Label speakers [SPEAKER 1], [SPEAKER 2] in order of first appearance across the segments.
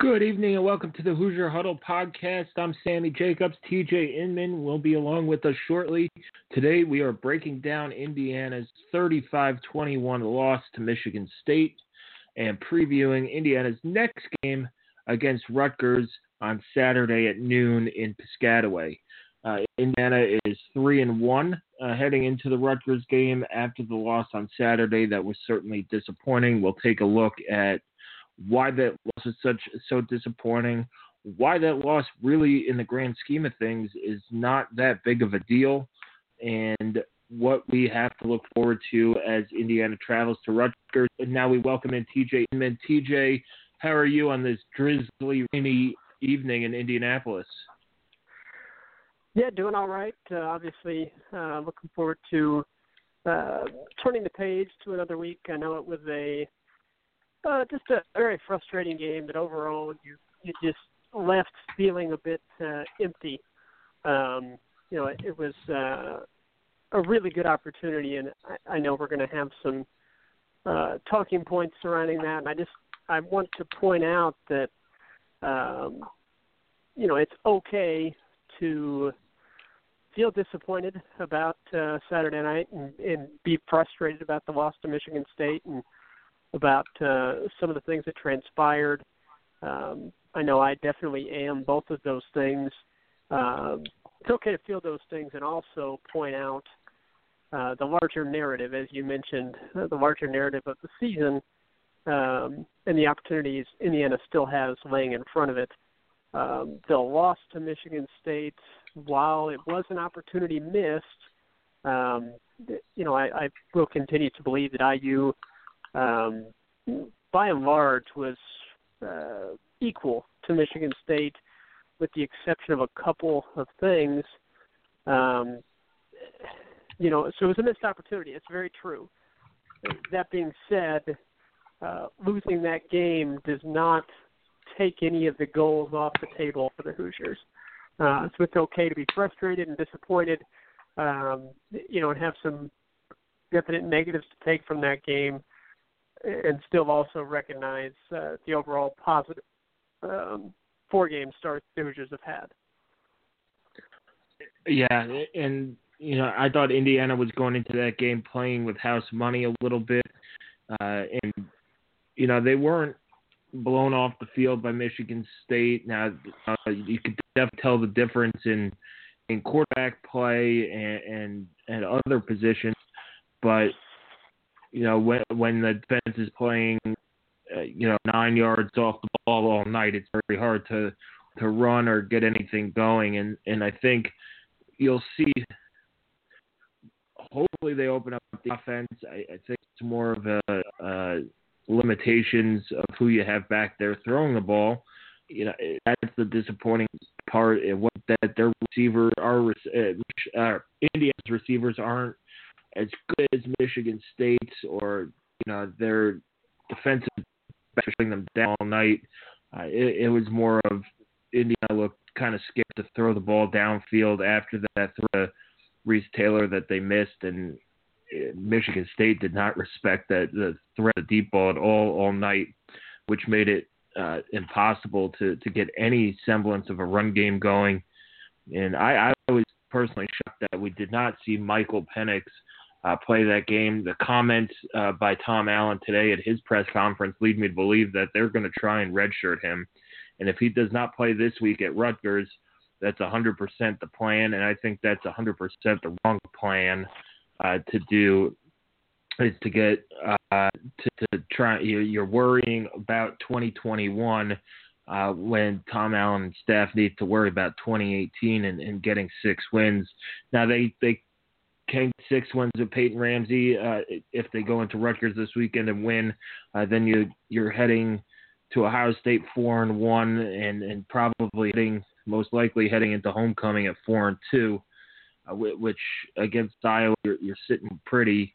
[SPEAKER 1] Good evening and welcome to the Hoosier Huddle podcast. I'm Sammy Jacobs. TJ Inman will be along with us shortly. Today we are breaking down Indiana's 35 21 loss to Michigan State and previewing Indiana's next game against Rutgers on Saturday at noon in Piscataway. Uh, Indiana is three and one uh, heading into the Rutgers game after the loss on Saturday. That was certainly disappointing. We'll take a look at why that loss is such so disappointing, why that loss really, in the grand scheme of things, is not that big of a deal, and what we have to look forward to as Indiana travels to Rutgers. And now we welcome in TJ Inman. TJ, how are you on this drizzly, rainy evening in Indianapolis?
[SPEAKER 2] Yeah, doing all right. Uh, obviously, uh, looking forward to uh, turning the page to another week. I know it was a uh, just a very frustrating game that overall you you just left feeling a bit uh, empty. Um, you know, it, it was uh, a really good opportunity, and I, I know we're going to have some uh, talking points surrounding that. And I just I want to point out that um, you know it's okay to feel disappointed about uh, Saturday night and, and be frustrated about the loss to Michigan State and about uh, some of the things that transpired. Um, I know I definitely am both of those things. Um, it's okay to feel those things and also point out uh, the larger narrative, as you mentioned, uh, the larger narrative of the season um, and the opportunities Indiana still has laying in front of it. Um, the loss to Michigan State, while it was an opportunity missed, um, you know, I, I will continue to believe that IU um, by and large was uh, equal to Michigan State, with the exception of a couple of things. Um, you know, so it was a missed opportunity. It's very true. That being said, uh, losing that game does not take any of the goals off the table for the Hoosiers. Uh, so it's okay to be frustrated and disappointed, um, you know, and have some definite negatives to take from that game and still also recognize uh, the overall positive um, four game start the Hoosiers have had.
[SPEAKER 1] Yeah, and you know I thought Indiana was going into that game playing with house money a little bit, uh, and you know they weren't blown off the field by Michigan State. Now uh, you could definitely tell the difference in in quarterback play and and, and other positions, but you know, when when the defense is playing, uh, you know, nine yards off the ball all night, it's very hard to to run or get anything going. And and I think you'll see. Hopefully, they open up the offense. I, I think it's more of a, uh, limitations of who you have back there throwing the ball. You know, that's the disappointing part. What that their receivers are, uh, uh, Indiana's receivers aren't as good as Michigan State's or you know their defensive shutting them down all night. Uh, it, it was more of Indiana looked kind of scared to throw the ball downfield after that throw to Reese Taylor that they missed, and Michigan State did not respect that the threat of deep ball at all all night, which made it uh, impossible to to get any semblance of a run game going. And I, I was personally shocked that we did not see Michael Penix uh, play that game. The comments uh, by Tom Allen today at his press conference lead me to believe that they're going to try and redshirt him. And if he does not play this week at Rutgers, that's 100% the plan, and I think that's 100% the wrong plan. uh, to do is to get uh, to, to try. You're, worrying about 2021 uh, when Tom Allen and staff need to worry about 2018 and, and getting six wins. Now they they can six wins with Peyton Ramsey. Uh, if they go into Rutgers this weekend and win, uh, then you you're heading to Ohio State four and one, and and probably heading most likely heading into homecoming at four and two, uh, which against Iowa you're, you're sitting pretty.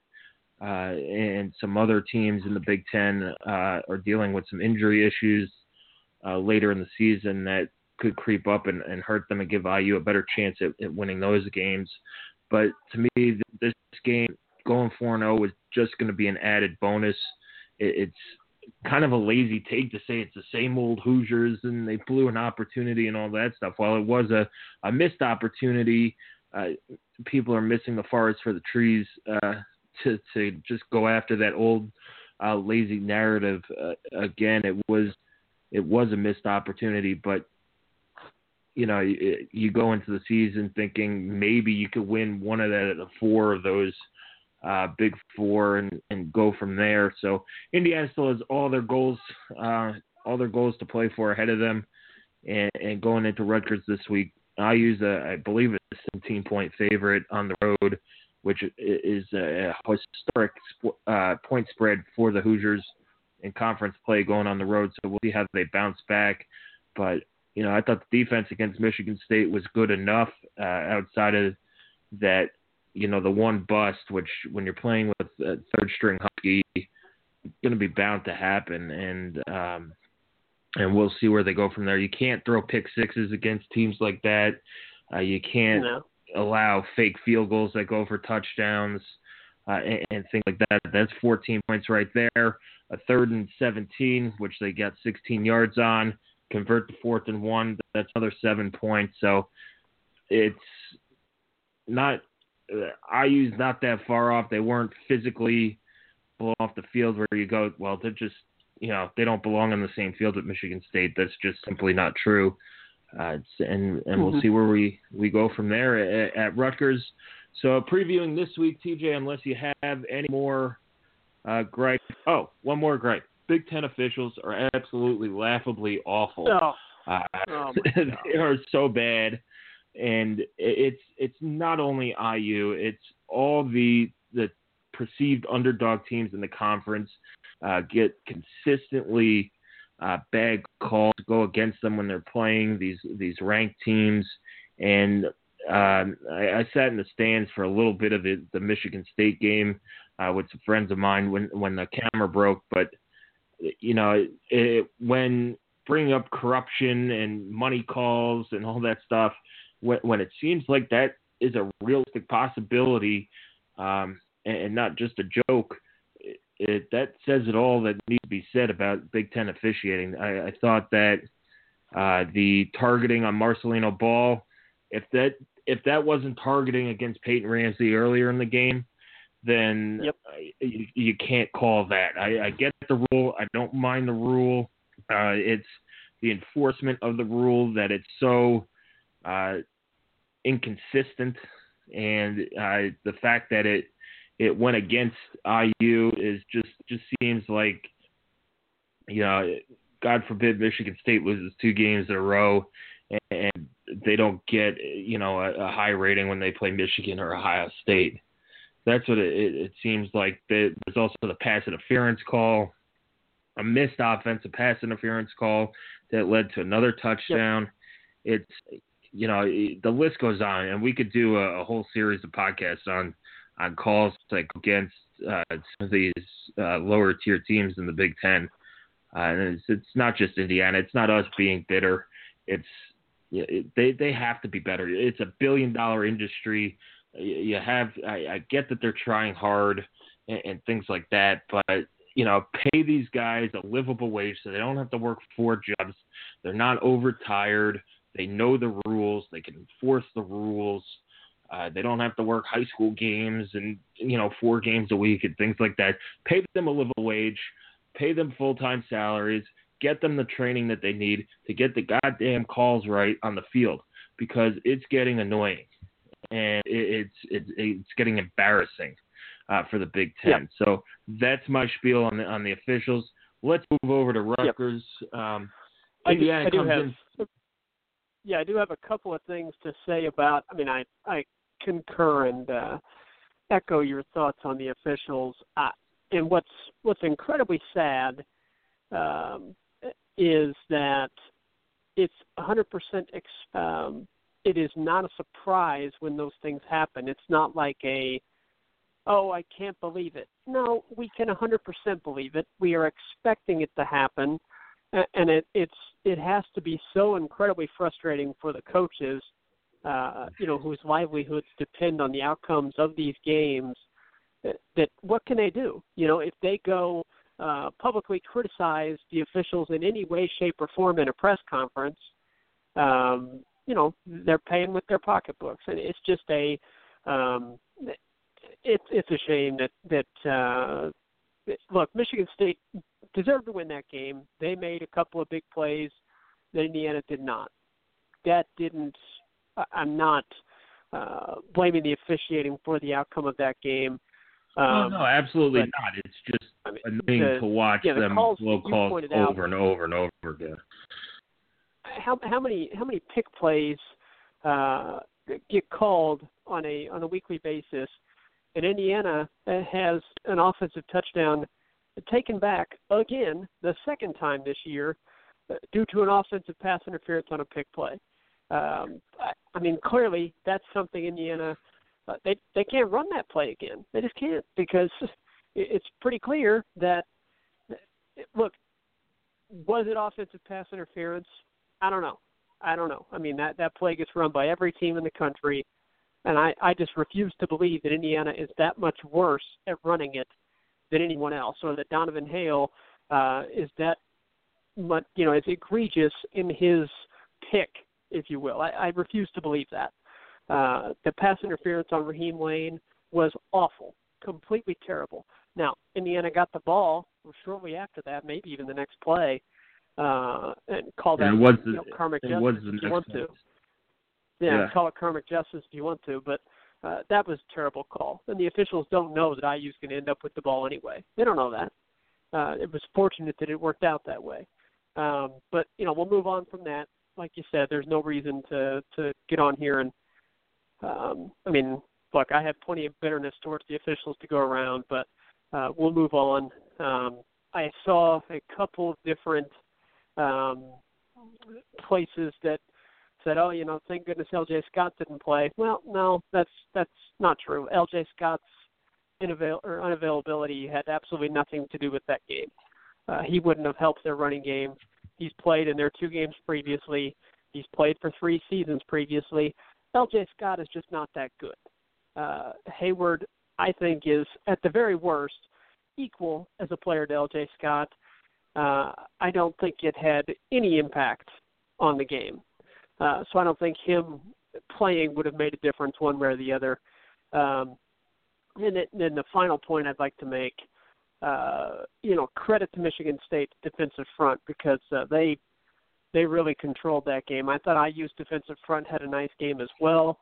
[SPEAKER 1] Uh, and some other teams in the Big Ten uh, are dealing with some injury issues uh, later in the season that could creep up and, and hurt them and give IU a better chance at, at winning those games. But to me, this game going 4 0 is just going to be an added bonus. It's kind of a lazy take to say it's the same old Hoosiers and they blew an opportunity and all that stuff. While it was a, a missed opportunity, uh, people are missing the forest for the trees uh, to, to just go after that old uh, lazy narrative. Uh, again, it was it was a missed opportunity, but you know, you, you go into the season thinking maybe you could win one of the four of those uh, big four and, and go from there. So Indiana still has all their goals, uh, all their goals to play for ahead of them, and, and going into Rutgers this week. I use a, I believe a 17 point favorite on the road, which is a historic uh, point spread for the Hoosiers in conference play going on the road. So we'll see how they bounce back. But you know, I thought the defense against Michigan State was good enough uh, outside of that, you know, the one bust, which when you're playing with a third string Husky, it's going to be bound to happen. And, um, and we'll see where they go from there. You can't throw pick sixes against teams like that. Uh, you can't no. allow fake field goals that go for touchdowns uh, and, and things like that. That's 14 points right there. A third and 17, which they got 16 yards on convert the fourth and one. That's another seven points. So it's not uh, IU's not that far off. They weren't physically blown off the field where you go, well, they're just you know they don't belong on the same field at Michigan State. That's just simply not true. Uh, and and mm-hmm. we'll see where we we go from there at, at Rutgers. So previewing this week, TJ, unless you have any more uh, gripe. Oh, one more gripe. Big Ten officials are absolutely laughably awful.
[SPEAKER 2] Oh. Uh, oh
[SPEAKER 1] they are so bad, and it's it's not only IU, it's all the the perceived underdog teams in the conference uh, get consistently uh, bad calls to go against them when they're playing these these ranked teams. And um, I, I sat in the stands for a little bit of it, the Michigan State game uh, with some friends of mine when when the camera broke, but you know, it, when bringing up corruption and money calls and all that stuff, when, when it seems like that is a realistic possibility um, and, and, not just a joke, it, it, that says it all that needs to be said about Big Ten officiating. I, I thought that uh, the targeting on Marcelino Ball, if that if that wasn't targeting against Peyton Ramsey earlier in the game, then
[SPEAKER 2] yep.
[SPEAKER 1] you, you, can't call that. I, I, get the rule. I don't mind the rule. Uh, it's the enforcement of the rule that it's so uh, inconsistent, and uh, the fact that it it went against IU is just just seems like you know, God forbid Michigan State loses two games in a row, and, they don't get you know a, a high rating when they play Michigan or Ohio State that's what it, it seems like. There's also the pass interference call, a missed offensive pass interference call that led to another touchdown. Yep. It's you know the list goes on, and we could do a, a whole series of podcasts on on calls like against uh, some of these uh, lower tier teams in the Big Ten. Uh, and it's, it's not just Indiana. It's not us being bitter. It's it, they they have to be better. It's a billion dollar industry you have I, I get that they're trying hard and, and things like that, but you know, pay these guys a livable wage so they don't have to work four jobs. They're not overtired. They know the rules. They can enforce the rules. Uh, they don't have to work high school games and you know four games a week and things like that. Pay them a livable wage. Pay them full time salaries. Get them the training that they need to get the goddamn calls right on the field because it's getting annoying and it, it's it's it's getting embarrassing uh, for the Big Ten.
[SPEAKER 2] Yeah.
[SPEAKER 1] So that's my spiel on the on the officials. Let's move over to Rutgers. Um,
[SPEAKER 2] I do, I do
[SPEAKER 1] comes
[SPEAKER 2] have,
[SPEAKER 1] in.
[SPEAKER 2] yeah, I do have a couple of things to say about. I mean, I I concur and uh, echo your thoughts on the officials. Uh, and what's what's incredibly sad um, is that it's 100% ex- um, it is not a surprise when those things happen. It's not like a oh, I can't believe it. No, we can 100% believe it. We are expecting it to happen, and it it's it has to be so incredibly frustrating for the coaches, uh, you know, whose livelihoods depend on the outcomes of these games. That, that what can they do? You know, if they go uh, publicly criticize the officials in any way, shape, or form in a press conference, um, you know, they're paying with their pocketbooks, and it's just a um, it's it's a shame that that uh, look Michigan State deserved to win that game. They made a couple of big plays that Indiana did not. That didn't. I'm not uh, blaming the officiating for the outcome of that game. Um,
[SPEAKER 1] oh, no, absolutely
[SPEAKER 2] but-
[SPEAKER 1] not. It's just
[SPEAKER 2] I mean,
[SPEAKER 1] annoying
[SPEAKER 2] the-
[SPEAKER 1] to watch
[SPEAKER 2] yeah, the
[SPEAKER 1] them
[SPEAKER 2] calls
[SPEAKER 1] blow calls
[SPEAKER 2] pointed out-
[SPEAKER 1] over and over and over again.
[SPEAKER 2] How how many how many pick plays uh, get called on a on a weekly basis, and Indiana uh, has an offensive touchdown taken back again the second time this year uh, due to an offensive pass interference on a pick play. Um, I, mean, clearly that's something Indiana uh, they they can't run that play again. They just can't because it, it's pretty clear that look was it offensive pass interference? I don't know. I don't know. I mean that that play gets run by every team in the country, and I I just refuse to believe that Indiana is that much worse at running it than anyone else, or that Donovan Hale uh, is that much you know is egregious in his pick, if you will. I, I refuse to believe that. Uh, the pass interference on Raheem Layne was awful, completely terrible. Now Indiana got the ball shortly after that, maybe even the next play, uh, and call that
[SPEAKER 1] And was
[SPEAKER 2] you know, karmic
[SPEAKER 1] it
[SPEAKER 2] justice if you want to. Yeah,
[SPEAKER 1] Yeah.
[SPEAKER 2] call it karmic justice if you want to, but uh, that was a terrible call. And the officials don't know that IU's going to end up with the ball anyway. They don't know that. Uh, it was fortunate that it worked out that way. Um, but you know, we'll move on from that. Like you said, there's no reason to to get on here and. Um, I mean, look, I have plenty of bitterness towards the officials to go around, but uh, we'll move on. Um, I saw a couple of different um, places that said, "Oh, you know, thank goodness L.J. Scott didn't play." Well, no, that's that's not true. L.J. Scott's inavail- or unavailability had absolutely nothing to do with that game. Uh, he wouldn't have helped their running game. He's played in their two games previously. He's played for three seasons previously. L.J. Scott is just not that good. Uh, Heyward, I think, is at the very worst equal as a player to L.J. Scott. Uh, I don't think it had any impact on the game. Uh, so I don't think him playing would have made a difference one way or the other. Um, and then the final point I'd like to make, uh, you know, credit to Michigan State's defensive front because uh, they they really controlled that game. I thought IU's defensive front had a nice game as well,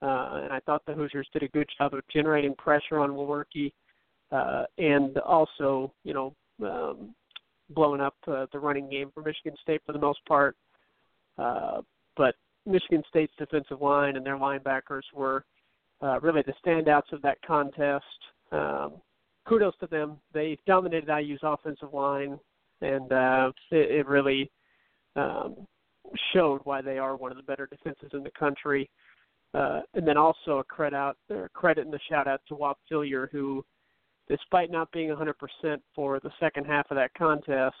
[SPEAKER 2] uh, and I thought the Hoosiers did a good job of generating pressure on Lewerke, uh, and also, you know, um, blowing up uh, the running game for Michigan State for the most part. Uh, but Michigan State's defensive line and their linebackers were uh, really the standouts of that contest. Um, kudos to them. They dominated IU's offensive line, and uh, it, it really um, showed why they are one of the better defenses in the country. Uh, and then also a credit out, or credit and the shout out to Whop Philyor, who, despite not being 100% for the second half of that contest,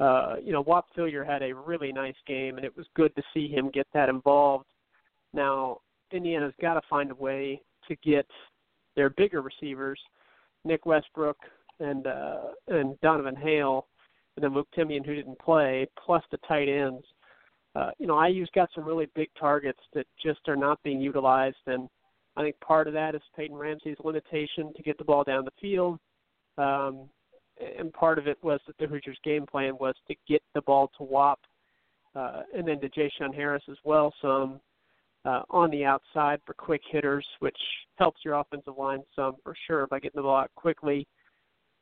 [SPEAKER 2] uh, you know, Whop Philyor had a really nice game, and it was good to see him get that involved. Now, Indiana's got to find a way to get their bigger receivers, Nick Westbrook and uh, and Donovan Hale, and then Luke Timian, who didn't play, plus the tight ends. Uh, you know, IU's got some really big targets that just are not being utilized, and I think part of that is Peyton Ramsey's limitation to get the ball down the field. Um, and part of it was that the Hoosiers' game plan was to get the ball to Whop, uh, and then to J-Shun Harris as well. Some, uh, on the outside for quick hitters, which helps your offensive line some for sure by getting the ball out quickly.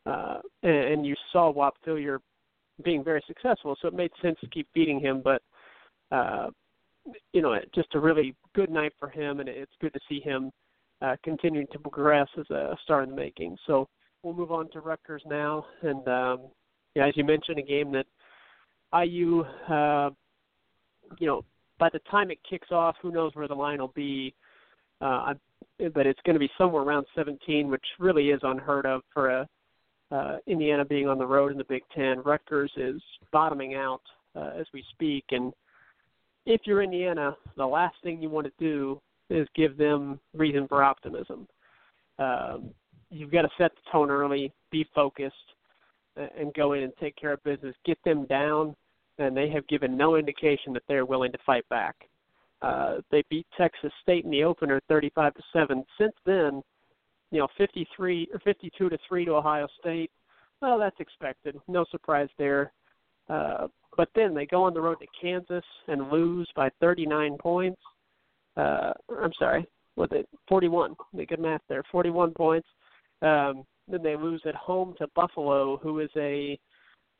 [SPEAKER 2] Uh, and, and you saw Whop Philyor being very successful, so it made sense to keep feeding him. But uh, you know, just a really good night for him, and it's good to see him uh, continuing to progress as a star in the making. So we'll move on to Rutgers now, and um, yeah, as you mentioned, a game that IU, uh, you know, by the time it kicks off, who knows where the line will be. Uh, but it's going to be somewhere around 17, which really is unheard of for a uh, Indiana being on the road in the Big Ten. Rutgers is bottoming out uh, as we speak, and if you're Indiana, the last thing you want to do is give them reason for optimism. Um, you've got to set the tone early, be focused, and go in and take care of business. Get them down, and they have given no indication that they're willing to fight back. Uh, they beat Texas State in the opener, 35 to seven. Since then, you know, 53 or 52 to three to Ohio State. Well, that's expected. No surprise there. Uh, but then they go on the road to Kansas and lose by 39 points. Uh, I'm sorry, was it 41? Make good math there. 41 points. Um, then they lose at home to Buffalo, who is a,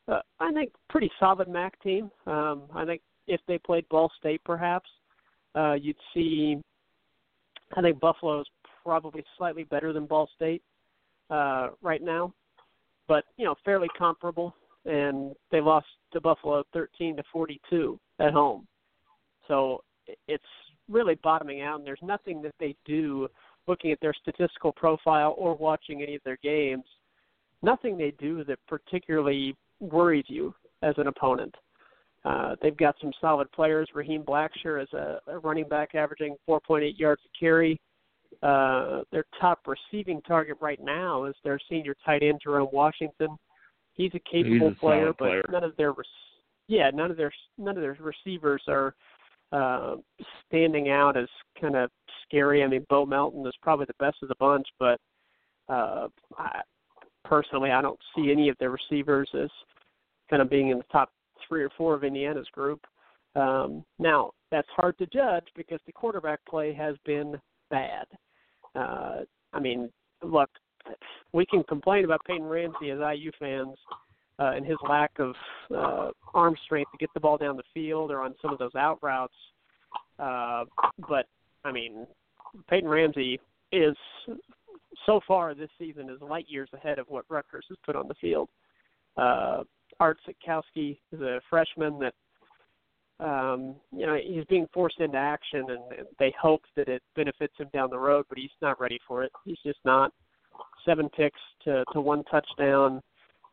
[SPEAKER 2] uh, I think, pretty solid MAC team. Um, I think if they played Ball State, perhaps uh, you'd see. I think Buffalo is probably slightly better than Ball State uh, right now, but you know, fairly comparable. And they lost to Buffalo 13 to 42 at home. So it's really bottoming out, and there's nothing that they do looking at their statistical profile or watching any of their games, nothing they do that particularly worries you as an opponent. Uh, they've got some solid players. Raheem Blackshear is a, a running back averaging 4.8 yards a carry. Uh, their top receiving target right now is their senior tight end Jerome Washington. He's a capable
[SPEAKER 1] He's a
[SPEAKER 2] player, but
[SPEAKER 1] player.
[SPEAKER 2] none of their yeah none of their none of their receivers are uh, standing out as kind of scary. I mean, Bo Melton is probably the best of the bunch, but uh, I, personally, I don't see any of their receivers as kind of being in the top three or four of Indiana's group. Um, now, that's hard to judge because the quarterback play has been bad. Uh, I mean, look, we can complain about Peyton Ramsey as IU fans uh, and his lack of uh, arm strength to get the ball down the field or on some of those out routes. Uh, but I mean, Peyton Ramsey is so far this season is light years ahead of what Rutgers has put on the field. Uh, Art Sitkowski is a freshman that um, you know he's being forced into action, and they hope that it benefits him down the road, but he's not ready for it. He's just not. Seven picks to to one touchdown.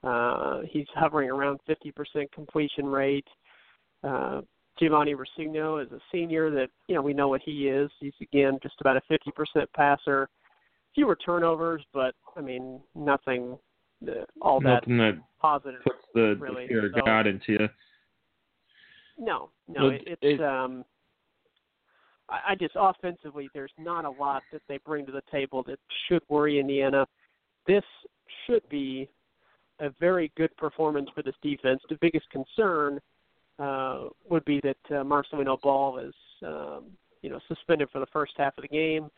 [SPEAKER 2] Uh, he's hovering around 50% completion rate. Uh, Giovanni Rescigno is a senior that you know we know what he is. He's again just about a 50% passer. Fewer turnovers, but I mean nothing uh, all that
[SPEAKER 1] Nothing that
[SPEAKER 2] positive.
[SPEAKER 1] puts the,
[SPEAKER 2] really.
[SPEAKER 1] the fear of God into you.
[SPEAKER 2] No, no, it, it's
[SPEAKER 1] it-
[SPEAKER 2] um. I, I just offensively, there's not a lot that they bring to the table that should worry Indiana. This should be a very good performance for this defense. The biggest concern uh, would be that uh, Marcelino Ball is, um, you know, suspended for the first half of the game.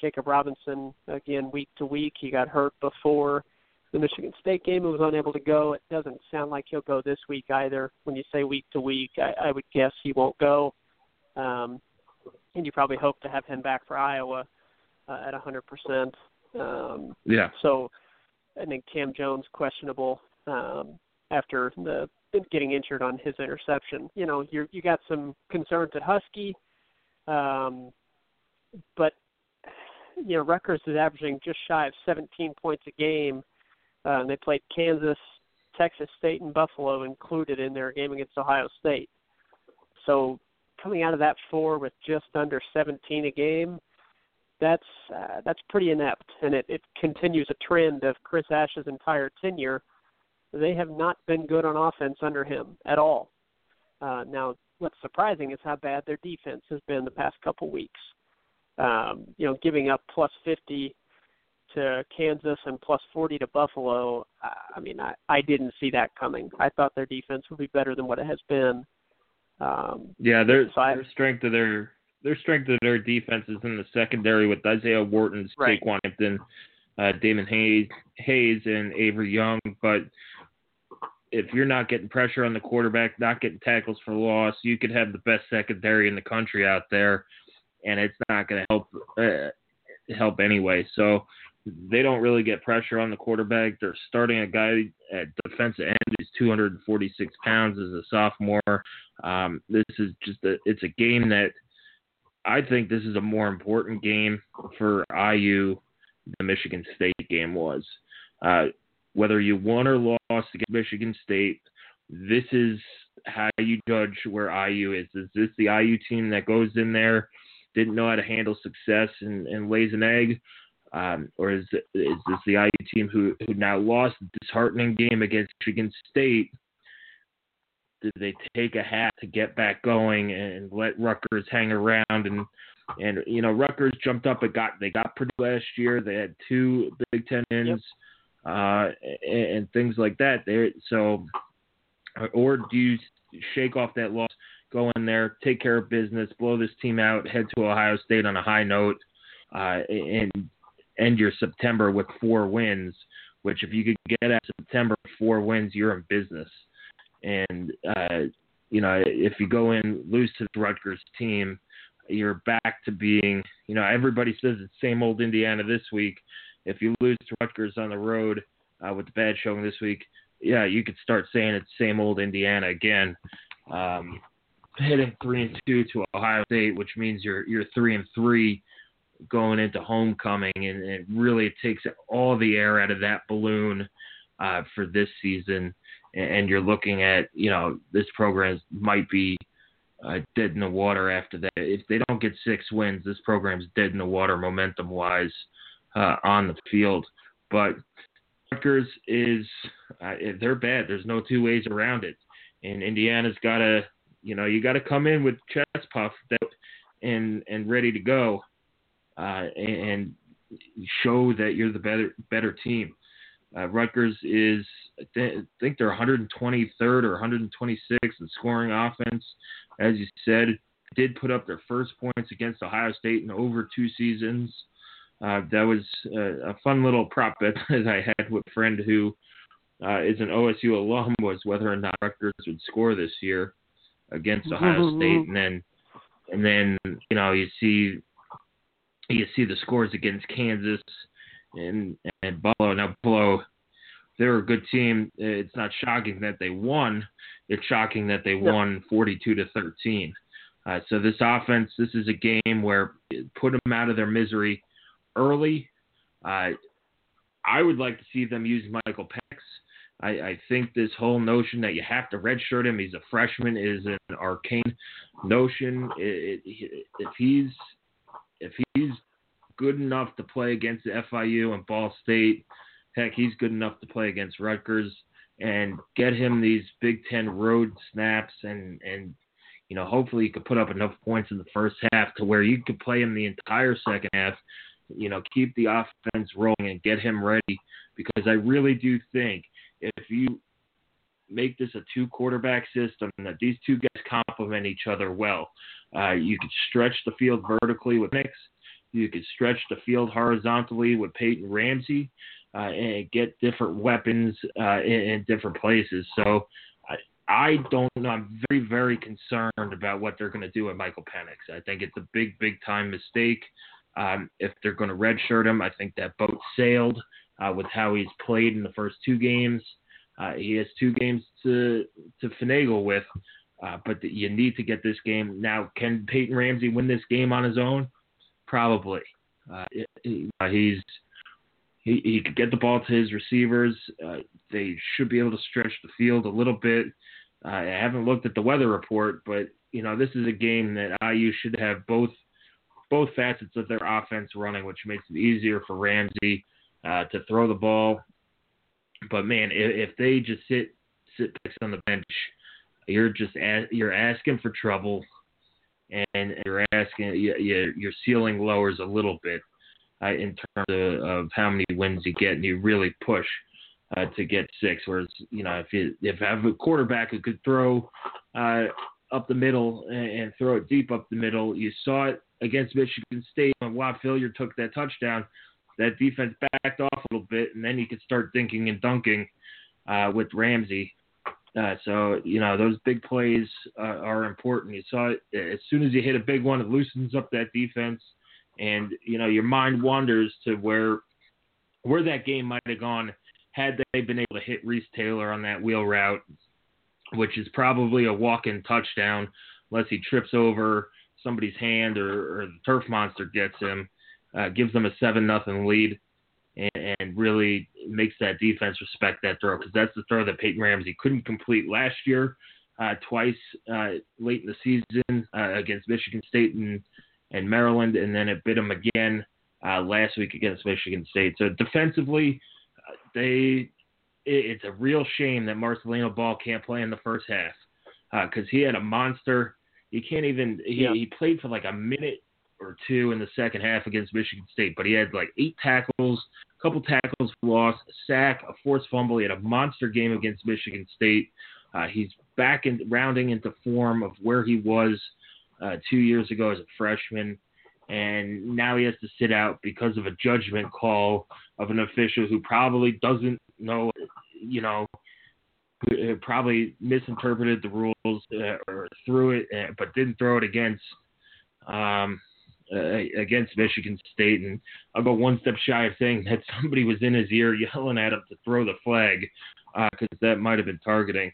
[SPEAKER 2] Jacob Robinson, again, week to week, he got hurt before the Michigan State game and was unable to go. It doesn't sound like he'll go this week either. When you say week to week, I, I would guess he won't go. Um, and you probably hope to have him back for Iowa uh, at 100%. Um,
[SPEAKER 1] Yeah.
[SPEAKER 2] so I think Cam Jones questionable um, after the getting injured on his interception. You know, you you got some concerns at Husky, um, but you know Rutgers is averaging just shy of 17 points a game. Uh, and they played Kansas, Texas State, and Buffalo included in their game against Ohio State. So coming out of that four with just under 17 a game, that's uh, that's pretty inept, and it, it continues a trend of Chris Ash's entire tenure. They have not been good on offense under him at all. Uh, now, what's surprising is how bad their defense has been the past couple weeks. Um, you know, giving up plus 50 to Kansas and plus 40 to Buffalo. I- I mean, I, I didn't see that coming. I thought their defense would be better than what it has been. Um,
[SPEAKER 1] Yeah, their
[SPEAKER 2] So I-
[SPEAKER 1] their strength of their their strength of their defense is in the secondary with Isaiah Wharton,
[SPEAKER 2] Right.
[SPEAKER 1] Saquan Hampton, uh, Damon Hayes, Hayes, and Avery Young. But if you're not getting pressure on the quarterback, not getting tackles for loss, you could have the best secondary in the country out there, and it's not going to help uh, help anyway. So they don't really get pressure on the quarterback. They're starting a guy at defensive end who's 246 pounds as a sophomore. Um, this is just a it's a game that I think this is a more important game for IU than the Michigan State game was. Uh, whether you won or lost against Michigan State, this is how you judge where IU is. Is this the IU team that goes in there, didn't know how to handle success and, and lays an egg? Um, or is is this the IU team who, who now lost a disheartening game against Michigan State? Did they take a hat to get back going and let Rutgers hang around and and you know Rutgers jumped up and got they got pretty last year. They had two Big Ten wins uh, and, and things like that. There, so or do you shake off that loss, go in there, take care of business, blow this team out, head to Ohio State on a high note, uh, and end your September with four wins? Which, if you could get out September four wins, you're in business. And uh, you know, if you go in lose to the Rutgers team, you're back to being, you know, everybody says it's same old Indiana this week. If you lose to Rutgers on the road uh, with the bad showing this week, yeah, you could start saying it's same old Indiana again. Um, heading three and two to Ohio State, which means you're you're three and three going into homecoming, and it really takes all the air out of that balloon uh, for this season. And, you're looking at, you know, this program might be uh, dead in the water after that. If they don't get six wins, this program's dead in the water momentum wise uh, on the field. But Rutgers is uh, they're bad. There's no two ways around it. And Indiana's got to, you know, you got to come in with chest puff that and and ready to go, uh, and show that you're the better better team. Uh, Rutgers is, I th- think they're 123rd or 126th in scoring offense. As you said, did put up their first points against Ohio State in over two seasons. Uh, that was a, a fun little prop bet that I had with a friend who uh, is an OSU alum was whether or not Rutgers would score this year against Ohio State, and then and then you know you see you see the scores against Kansas and and Buffalo. Now Buffalo, they're a good team. It's not shocking that they won. It's shocking that they won 42 to 13. Uh, so this offense, this is a game where put them out of their misery early. Uh, I would like to see them use Michael Penix. I, I think this whole notion that you have to redshirt him, he's a freshman, is an arcane notion. It, it, if he's if he's good enough to play against the FIU and Ball State, heck, he's good enough to play against Rutgers and get him these Big Ten road snaps and and you know hopefully you could put up enough points in the first half to where you could play him the entire second half. You know, keep the offense rolling and get him ready because I really do think if you make this a two quarterback system that these two guys complement each other well, uh, you could stretch the field vertically with Nix. You could stretch the field horizontally with Peyton Ramsey uh, and get different weapons uh, in, in different places. So I, I don't know. I'm very, very concerned about what they're going to do with Michael Penix. I think it's a big, big time mistake. Um, if they're going to redshirt him, I think that boat sailed uh, with how he's played in the first two games. Uh, he has two games to to finagle with, uh, but the, you need to get this game now. Can Peyton Ramsey win this game on his own? Probably. Uh, he, he's he, he could get the ball to his receivers. Uh, they should be able to stretch the field a little bit. Uh, I haven't looked at the weather report, but you know this is a game that IU should have both both facets of their offense running, which makes it easier for Ramsey uh, to throw the ball. But man, if, if they just sit sit on the bench, you're just a, you're asking for trouble, and you're asking your your ceiling lowers a little bit uh, in terms of, of how many wins you get, and you really push uh, to get six. Whereas you know if you if have a quarterback who could throw uh, up the middle and, throw it deep up the middle. You saw it against Michigan State when Whop Philyor took that touchdown. That defense backed off a little bit, and then you could start thinking and dunking uh, with Ramsey. Uh, so you know those big plays uh, are important. You saw it as soon as you hit a big one, it loosens up that defense, and you know your mind wanders to where where that game might have gone had they been able to hit Reese Taylor on that wheel route, which is probably a walk-in touchdown, unless he trips over somebody's hand or, or the turf monster gets him, uh, gives them a seven nothing lead and, and really makes that defense respect that throw because that's the throw that Peyton Ramsey couldn't complete last year, uh, twice uh, late in the season uh, against Michigan State and, and Maryland, and then it bit him again uh, last week against Michigan State. So defensively, uh, they it, it's a real shame that Marcelino Ball can't play in the first half because uh, he had a monster. He can't even. He, yeah. he played for like a minute or two in the second half against Michigan State, but he had like eight tackles, a couple tackles for loss, a sack, a forced fumble. He had a monster game against Michigan State. Uh, he's back in rounding into form of where he was uh, two years ago as a freshman, and now he has to sit out because of a judgment call of an official who probably doesn't know, you know, probably misinterpreted the rules uh, or threw it, uh, but didn't throw it against um, uh, against Michigan State, and I'll go one step shy of saying that somebody was in his ear yelling at him to throw the flag because uh, that might have been targeting.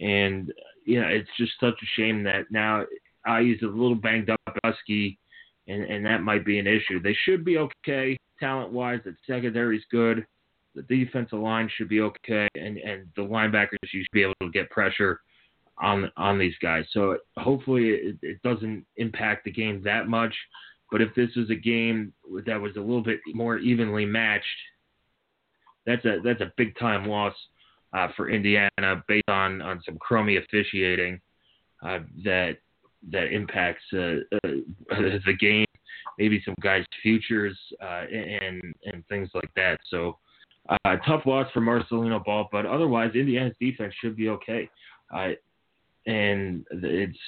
[SPEAKER 1] And know, it's just such a shame that now IU's a little banged up, Husky, and and that might be an issue. They should be okay talent wise. The secondary's good. The defensive line should be okay, and and the linebackers you should be able to get pressure on on these guys. So hopefully it, it doesn't impact the game that much. But if this was a game that was a little bit more evenly matched, that's a that's a big time loss uh, for Indiana based on on some crummy officiating uh, that that impacts uh, uh the game, maybe some guys' futures uh, and and things like that. So. Uh, tough loss for Marcelino Ball, but otherwise Indiana's defense should be okay. And it's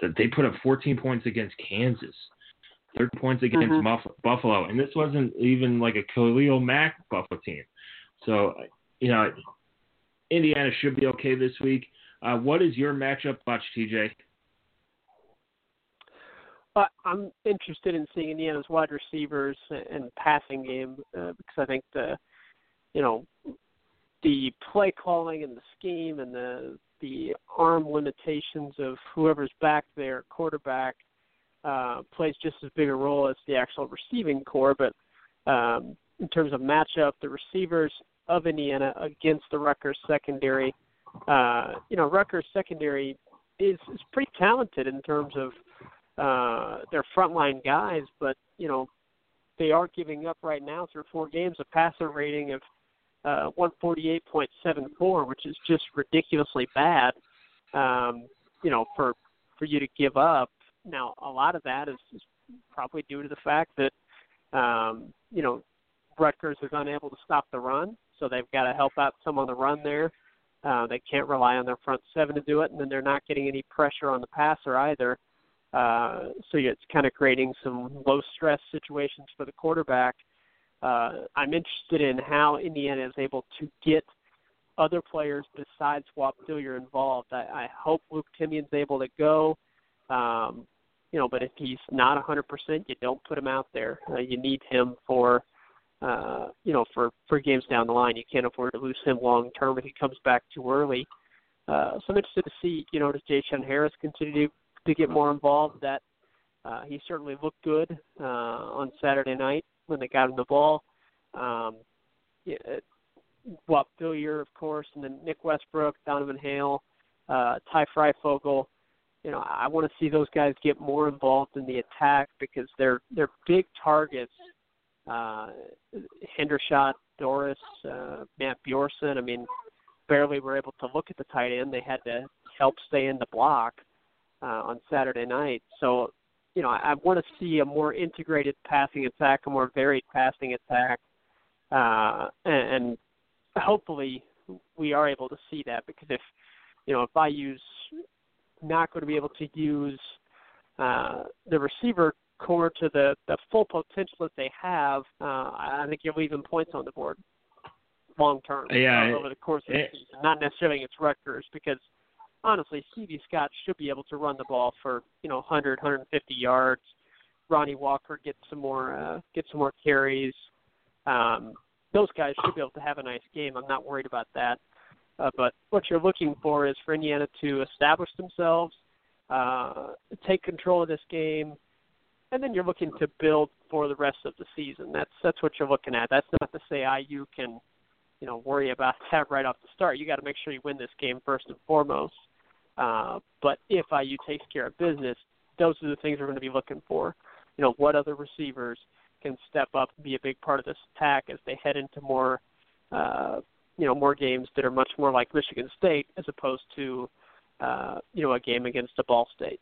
[SPEAKER 1] that they put up 14 points against Kansas, 30 points against mm-hmm. Buffalo, and this wasn't even like a Khalil Mack Buffalo team. So, you know, Indiana should be okay this week. Uh, what is your matchup watch, TJ?
[SPEAKER 2] Uh, I'm interested in seeing Indiana's wide receivers and passing game uh, because I think the, you know, the play calling and the scheme and the the arm limitations of whoever's back there, quarterback, uh, plays just as big a role as the actual receiving core. But um, in terms of matchup, the receivers of Indiana against the Rutgers secondary, uh, you know, Rutgers secondary is, is pretty talented in terms of uh, their frontline guys, but you know, they are giving up right now through four games a passer rating of uh, 148.74, which is just ridiculously bad. Um, you know, for for you to give up. Now, a lot of that is, is probably due to the fact that um, you know Rutgers is unable to stop the run, so they've got to help out some on the run there. Uh, they can't rely on their front seven to do it, and then they're not getting any pressure on the passer either. Uh, so it's kind of creating some low stress situations for the quarterback uh, I'm interested in how Indiana is able to get other players besides Philyor involved. I, I hope Luke Timian's able to go. Um, you know, but if he's not 100%, you don't put him out there. Uh, you need him for, uh, you know, for for games down the line. You can't afford to lose him long term if he comes back too early. Uh, so I'm interested to see, you know, does J-Shun Harris continue to, to get more involved? That uh, he certainly looked good uh, on Saturday night when they got him the ball. Um, yeah, Whop Philyor, of course, and then Nick Westbrook, Donovan Hale, uh, Ty Fryfogle. You know, I want to see those guys get more involved in the attack because they're they're big targets. Uh, Hendershot, Dorris, uh, Matt Bjorson. I mean, barely were able to look at the tight end. They had to help stay in the block uh, on Saturday night. So you know, I, I want to see a more integrated passing attack, a more varied passing attack, uh, and, and hopefully we are able to see that because if you know if I use not going to be able to use uh, the receiver core to the, the full potential that they have, uh, I think you're leaving points on the board long term
[SPEAKER 1] yeah,
[SPEAKER 2] uh, over the course of
[SPEAKER 1] it,
[SPEAKER 2] the season. Not necessarily against Rutgers because honestly, Stevie Scott should be able to run the ball for you know 100, 150 yards. Ronnie Walker gets some more uh, get some more carries. Um, those guys should be able to have a nice game. I'm not worried about that. Uh, but what you're looking for is for Indiana to establish themselves, uh, take control of this game, and then you're looking to build for the rest of the season. That's that's what you're looking at. That's not to say IU can, you know, worry about that right off the start. You got to make sure you win this game first and foremost. Uh, but if IU takes care of business, those are the things we're going to be looking for. You know, what other receivers can step up and be a big part of this attack as they head into more, uh, you know, more games that are much more like Michigan State as opposed to, uh, you know, a game against a Ball State.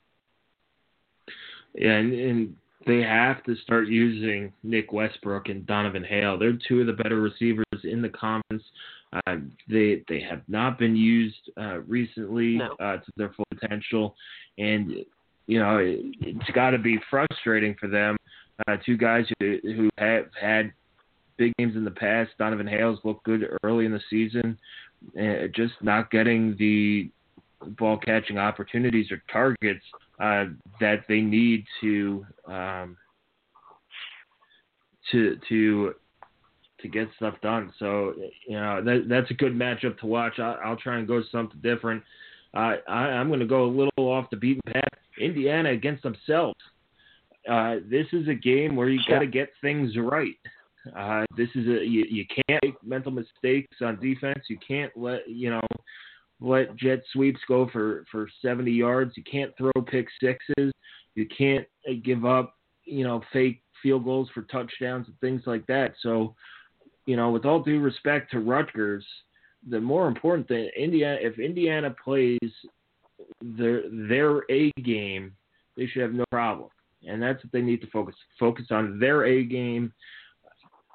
[SPEAKER 1] Yeah, and, and they have to start using Nick Westbrook and Donovan Hale. They're two of the better receivers in the conference. Uh, they they have not been used uh, recently
[SPEAKER 2] no.
[SPEAKER 1] uh, to their full potential, and you know it, it's got to be frustrating for them. Uh, two guys who who have had big games in the past. Donovan Hale's looked good early in the season, uh, just not getting the ball catching opportunities or targets uh, that they need to um, to to to get stuff done. So you know that that's a good matchup to watch. I, will try and go something different. Uh, I, I'm going to go a little off the beaten path. Indiana against themselves. Uh, this is a game where you got to get things right. Uh, this is a you, you can't make mental mistakes on defense. You can't let you know let jet sweeps go for for 70 yards. You can't throw pick sixes. You can't uh, give up you know fake field goals for touchdowns and things like that. So you know, with all due respect to Rutgers, the more important thing, Indiana, if Indiana plays their their A game, they should have no problem, and that's what they need to focus focus on their A game.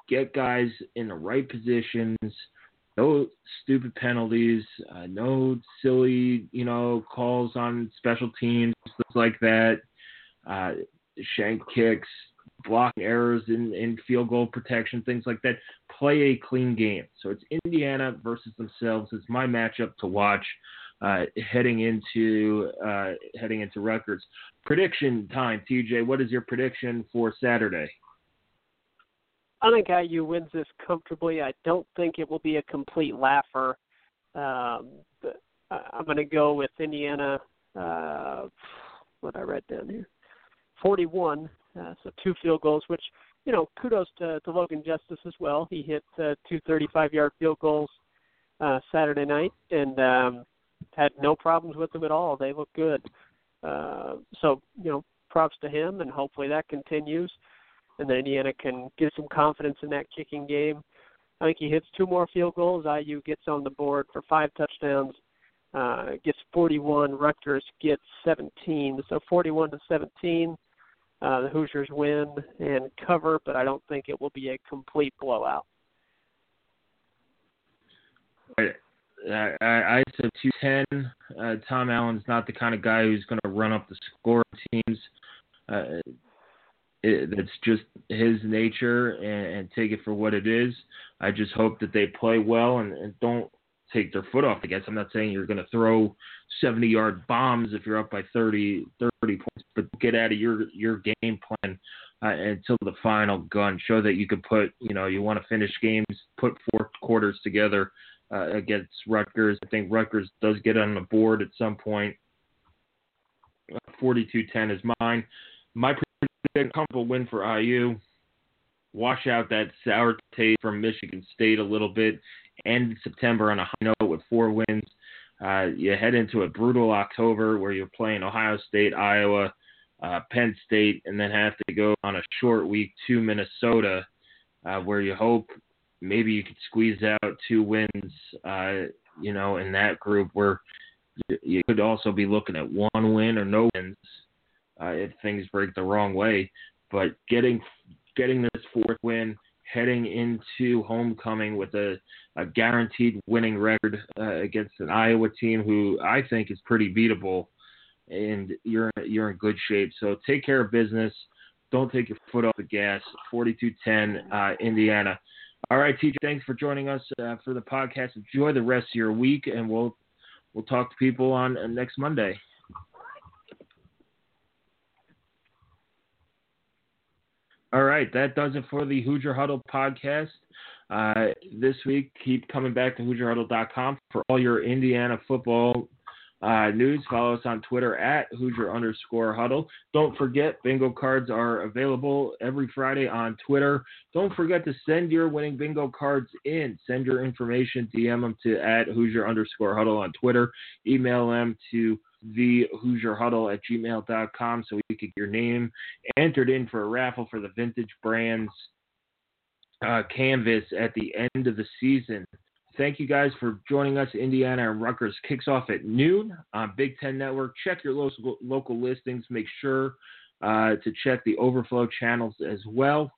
[SPEAKER 1] Get guys in the right positions. No stupid penalties. Uh, no silly, you know, calls on special teams, things like that. Uh, shank kicks, blocking errors in, in field goal protection, things like that. Play a clean game. So it's Indiana versus themselves. It's my matchup to watch uh, heading into uh, heading into Rutgers. Prediction time, TJ. What is your prediction for Saturday?
[SPEAKER 2] I think IU wins this comfortably. I don't think it will be a complete laugher. Um, but I'm going to go with Indiana. Uh, what I read down here, 41 uh, so two field goals, which you know, kudos to, to Logan Justus as well. He hit uh, two 35-yard field goals uh, Saturday night and um, had no problems with them at all. They look good. Uh, so you know, props to him, and hopefully that continues. And then Indiana can get some confidence in that kicking game. I think he hits two more field goals. IU gets on the board for five touchdowns. Uh, gets 41. Rutgers gets 17. So 41 to 17. Uh, the Hoosiers win and cover, but I don't think it will be a complete blowout.
[SPEAKER 1] I, I, I said 210. Uh, Tom Allen's not the kind of guy who's going to run up the score teams. Uh, it, it's just his nature and, and take it for what it is. I just hope that they play well and, and don't take their foot off the gas. I'm not saying you're going to throw 70 yard bombs if you're up by 30, 30 points, but get out of your your game plan uh, until the final gun. Show that you could put, you know, you want to finish games, put four quarters together uh, against Rutgers. I think Rutgers does get on the board at some point. 42-10 is mine. My prediction, comfortable win for IU. Wash out that sour taste from Michigan State a little bit end September on a high note with four wins. Uh, you head into a brutal October where you're playing Ohio State, Iowa, uh, Penn State, and then have to go on a short week to Minnesota, uh, where you hope maybe you could squeeze out two wins. Uh, you know, in that group where you could also be looking at one win or no wins uh, if things break the wrong way. But getting getting this fourth win heading into homecoming with a, a guaranteed winning record uh, against an Iowa team who I think is pretty beatable. and you're you're in good shape. So take care of business. Don't take your foot off the gas. 4210 uh, Indiana. All right, TJ, thanks for joining us uh, for the podcast. Enjoy the rest of your week, and we'll we'll talk to people on uh, next Monday. All right, that does it for the Hoosier Huddle podcast. Uh, this week, keep coming back to HoosierHuddle.com for all your Indiana football uh, news. Follow us on Twitter at Hoosier underscore Huddle. Don't forget, bingo cards are available every Friday on Twitter. Don't forget to send your winning bingo cards in. Send your information, DM them to at Hoosier underscore Huddle on Twitter. Email them to the Hoosier Huddle at gmail.com so we could get your name entered in for a raffle for the Vintage Brands uh, canvas at the end of the season. Thank you guys for joining us. Indiana and Rutgers kicks off at noon on Big Ten Network. Check your local, local listings. Make sure uh, to check the overflow channels as well.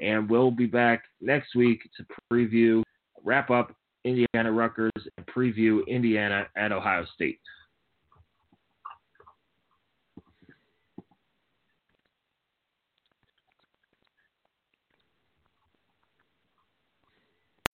[SPEAKER 1] And we'll be back next week to preview, wrap up Indiana Rutgers, and preview Indiana at Ohio State.